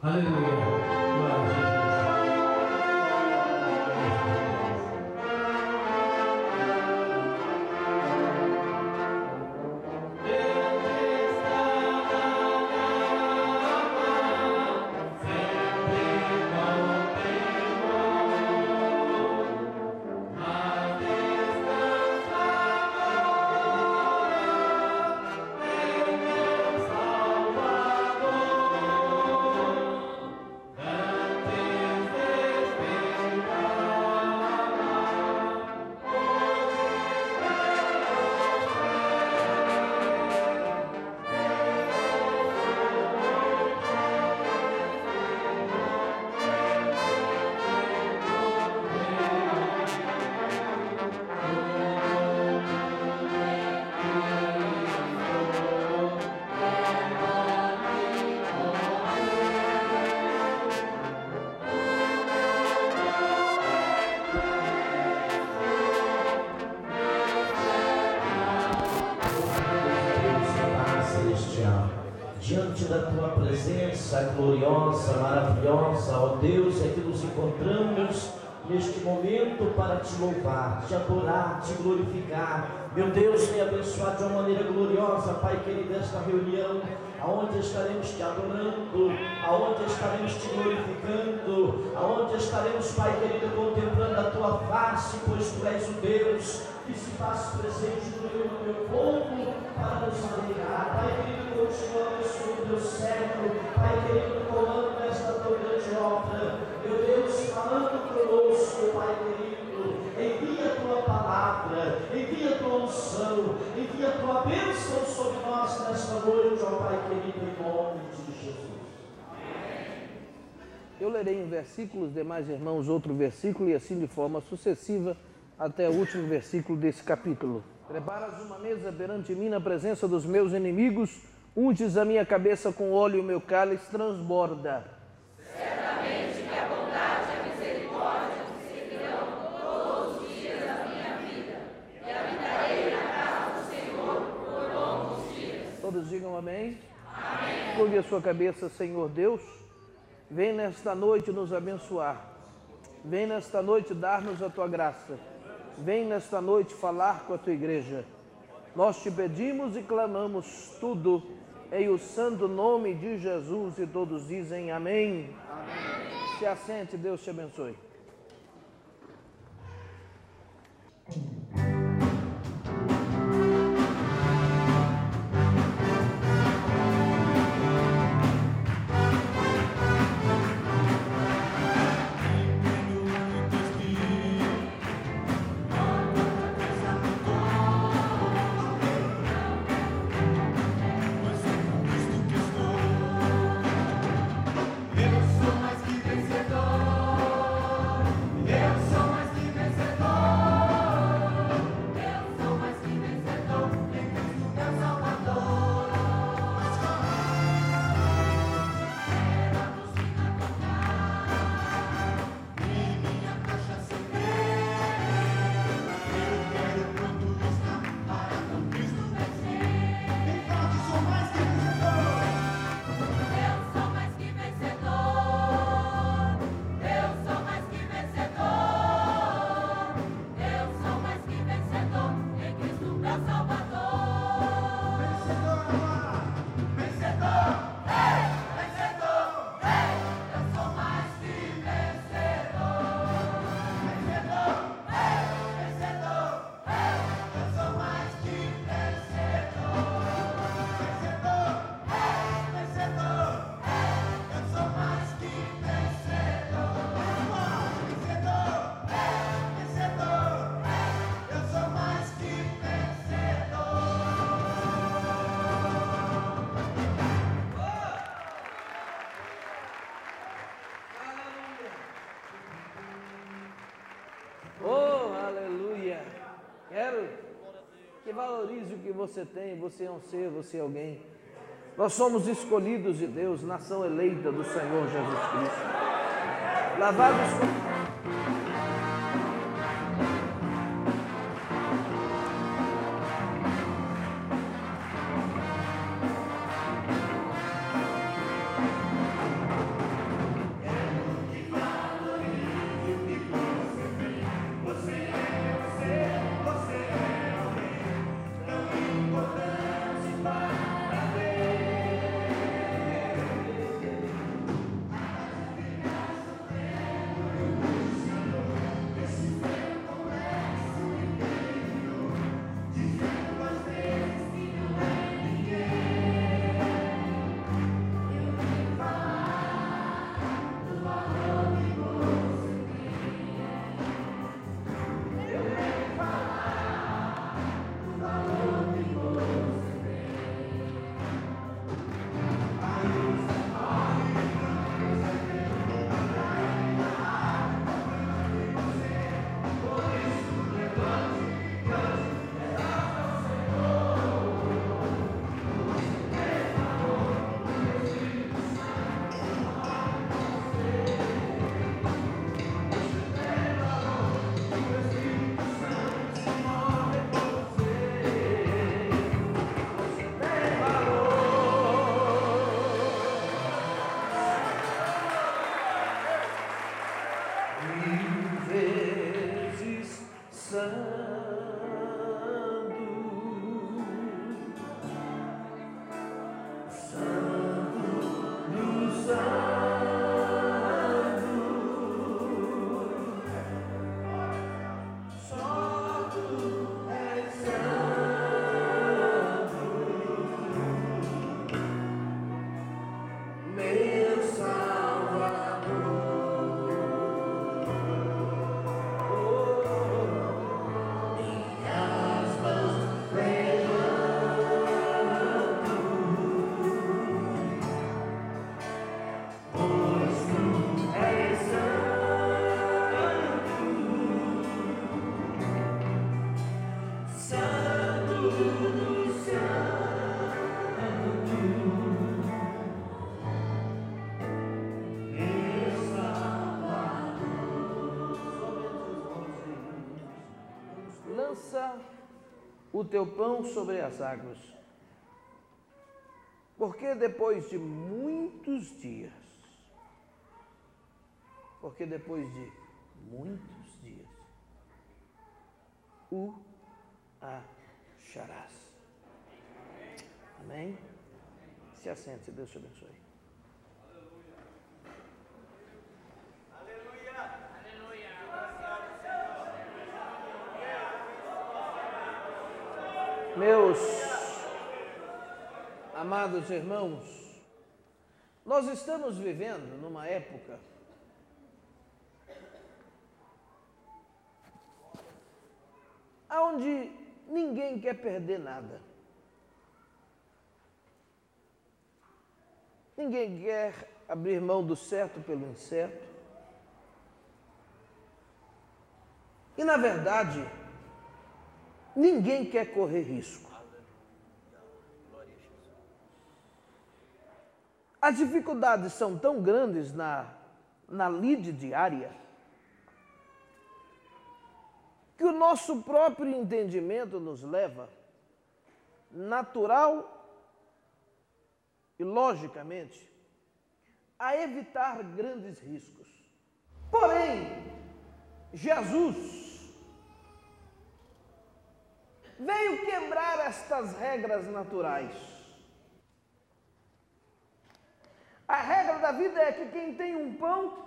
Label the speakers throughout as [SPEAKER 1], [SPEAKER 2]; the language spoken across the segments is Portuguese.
[SPEAKER 1] 할렐루야. Presença gloriosa, maravilhosa, ó Deus, é que nos encontramos neste momento para te louvar, te adorar, te glorificar. Meu Deus, me abençoar de uma maneira gloriosa, Pai querido, esta reunião, aonde estaremos te adorando, aonde estaremos te glorificando, aonde estaremos, Pai querido, contemplando a tua face, pois tu és o Deus que se faz presente no teu povo para nos alegrar. Pai querido, continua abençoando o teu servo, Pai querido, comando esta tua grande obra. Meu Deus, falando conosco, Pai querido, envia a tua palavra, envia a tua unção, envia a tua bênção sobre nós nesta noite, ó Pai querido, em nome de Jesus.
[SPEAKER 2] Eu lerei um versículo, os demais irmãos outro versículo, e assim de forma sucessiva até o último versículo desse capítulo. Preparas uma mesa perante mim na presença dos meus inimigos, unges a minha cabeça com óleo e o meu cálice transborda. Todos digam amém. Amém. Curve a sua cabeça, Senhor Deus. Vem nesta noite nos abençoar. Vem nesta noite dar-nos a tua graça. Vem nesta noite falar com a tua igreja. Nós te pedimos e clamamos tudo em o santo nome de Jesus e todos dizem amém. amém. Se assente, Deus te abençoe. Você tem. Você é um ser, você é alguém. Nós somos escolhidos de Deus, nação eleita do Senhor Jesus Cristo. Lavados com. Lança o teu pão sobre as águas. Porque depois de muitos dias, porque depois de muitos dias, o acharás. Amém? Se assente, Deus te abençoe. Meus amados irmãos, nós estamos vivendo numa época onde ninguém quer perder nada. Ninguém quer abrir mão do certo pelo incerto. E na verdade, ninguém quer correr risco. As dificuldades são tão grandes na, na lide diária que o nosso próprio entendimento nos leva, natural e logicamente, a evitar grandes riscos. Porém, Jesus veio quebrar estas regras naturais. A regra da vida é que quem tem um pão,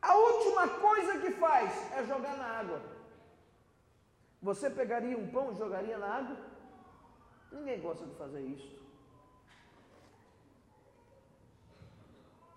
[SPEAKER 2] a última coisa que faz é jogar na água. Você pegaria um pão e jogaria na água? Ninguém gosta de fazer isso.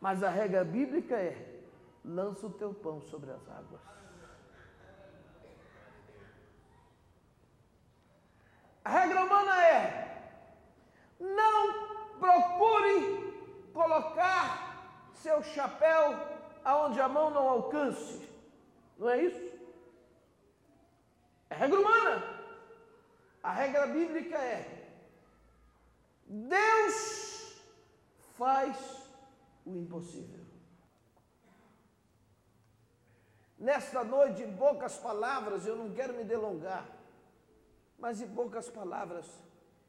[SPEAKER 2] Mas a regra bíblica é: lança o teu pão sobre as águas. A regra humana é: não procure colocar seu chapéu aonde a mão não alcance. Não é isso? É regra humana. A regra bíblica é: Deus faz o impossível. Nesta noite, em poucas palavras, eu não quero me delongar, mas em poucas palavras,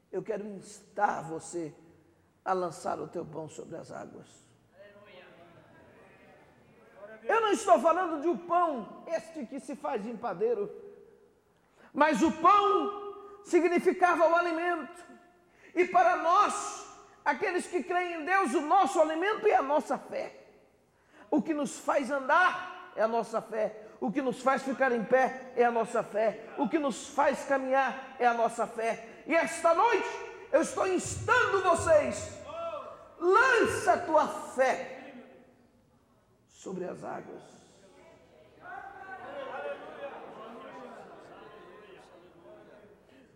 [SPEAKER 2] eu quero instar você a lançar o teu pão sobre as águas. Eu não estou falando de um pão, este que se faz em padeiro, mas o pão significava o alimento. E para nós, aqueles que creem em Deus, o nosso alimento é a nossa fé. O que nos faz andar é a nossa fé. O que nos faz ficar em pé é a nossa fé. O que nos faz caminhar é a nossa fé. E esta noite eu estou instando vocês: lança a tua fé sobre as águas.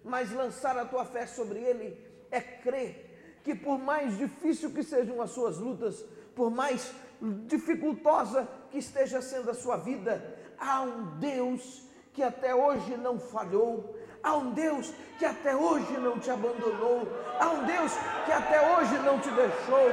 [SPEAKER 2] mas lançar a tua fé sobre ele é crer que por mais difícil que sejam as suas lutas, por mais dificultosa que esteja sendo a sua vida, há um Deus que até hoje não falhou, há um Deus que até hoje não te abandonou, há um Deus que até hoje não te deixou,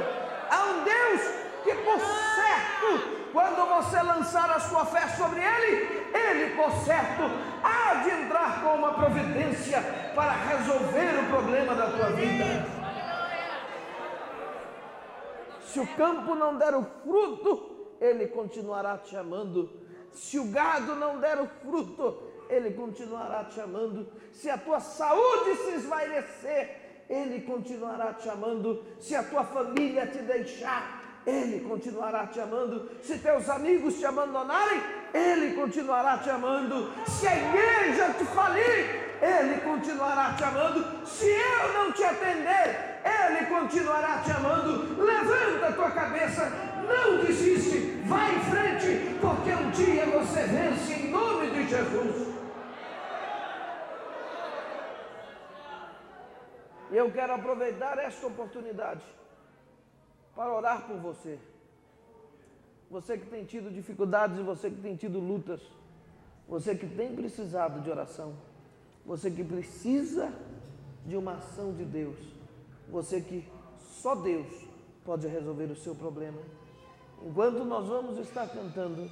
[SPEAKER 2] há um Deus que por certo quando você lançar a sua fé sobre Ele, Ele, por certo, há de entrar com uma providência para resolver o problema da tua vida. Se o campo não der o fruto, Ele continuará te amando. Se o gado não der o fruto, Ele continuará te amando. Se a tua saúde se esvairecer, Ele continuará te amando. Se a tua família te deixar, Ele continuará te amando. Se teus amigos te abandonarem, Ele continuará te amando. Se a igreja te falir, Ele continuará te amando. Se eu não te atender, Ele continuará te amando. Levanta a tua cabeça, não desiste, vai você vence em nome de Jesus. E eu quero aproveitar esta oportunidade para orar por você. Você que tem tido dificuldades você que tem tido lutas. Você que tem precisado de oração. Você que precisa de uma ação de Deus. Você que só Deus pode resolver o seu problema. Enquanto nós vamos estar cantando,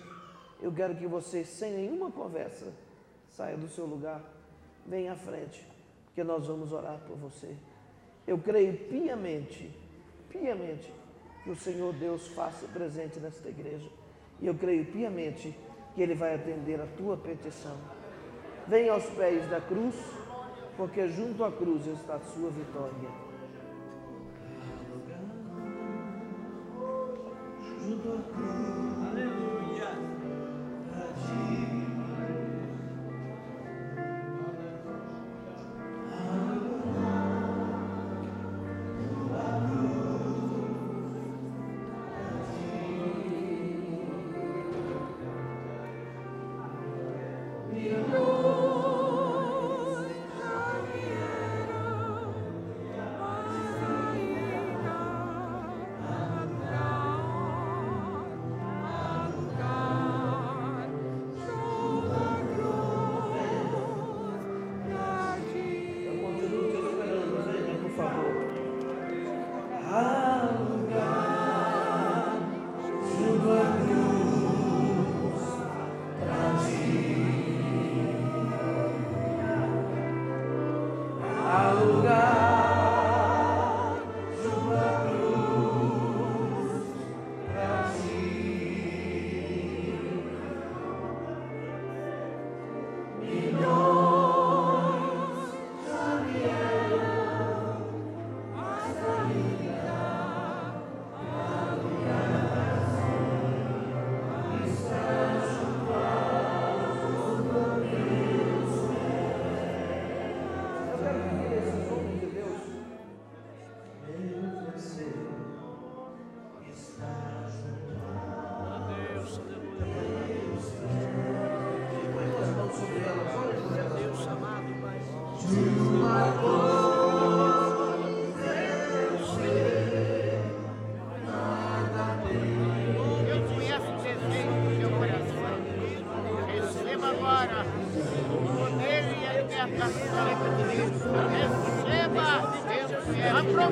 [SPEAKER 2] eu quero que você, sem nenhuma conversa, saia do seu lugar, venha à frente, porque nós vamos orar por você. Eu creio piamente, piamente, que o Senhor Deus faça presente nesta igreja. E eu creio piamente que Ele vai atender a tua petição. Venha aos pés da cruz, porque junto à cruz está a sua vitória. Eu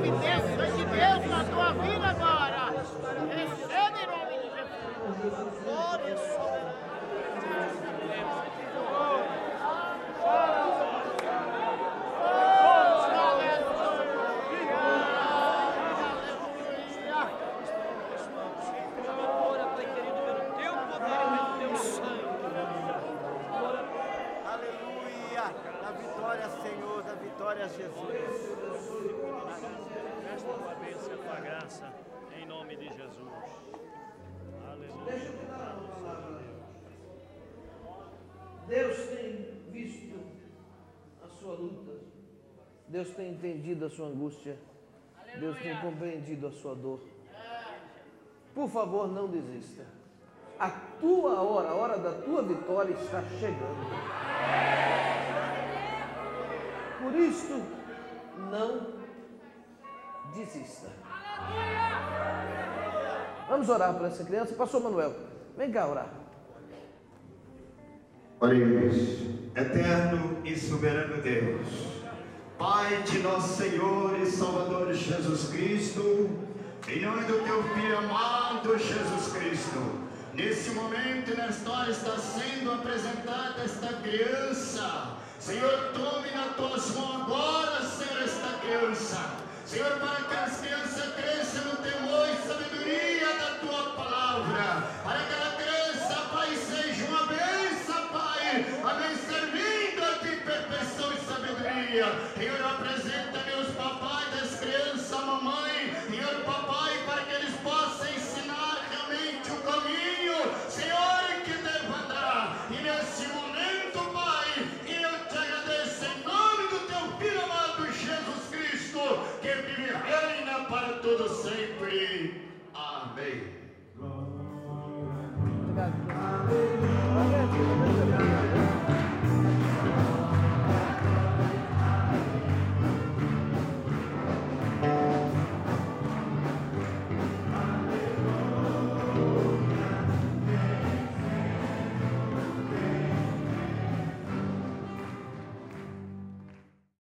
[SPEAKER 2] coming down. Deus tem entendido a sua angústia. Deus tem compreendido a sua dor. Por favor, não desista. A tua hora, a hora da tua vitória está chegando. Por isso, não desista. Vamos orar por essa criança. Pastor Manuel, vem cá orar.
[SPEAKER 3] Oremos, eterno e soberano Deus, Pai de nosso Senhor e Salvador Jesus Cristo, em nome do teu Filho amado Jesus Cristo, nesse momento, nesta hora, está sendo apresentada esta criança. Senhor, tome nas tuas mãos agora, Senhor, esta criança. Senhor, para que as crianças cresçam no temor e sabedoria da tua palavra, para que ela Eu represento meus papais das crianças, mamãe.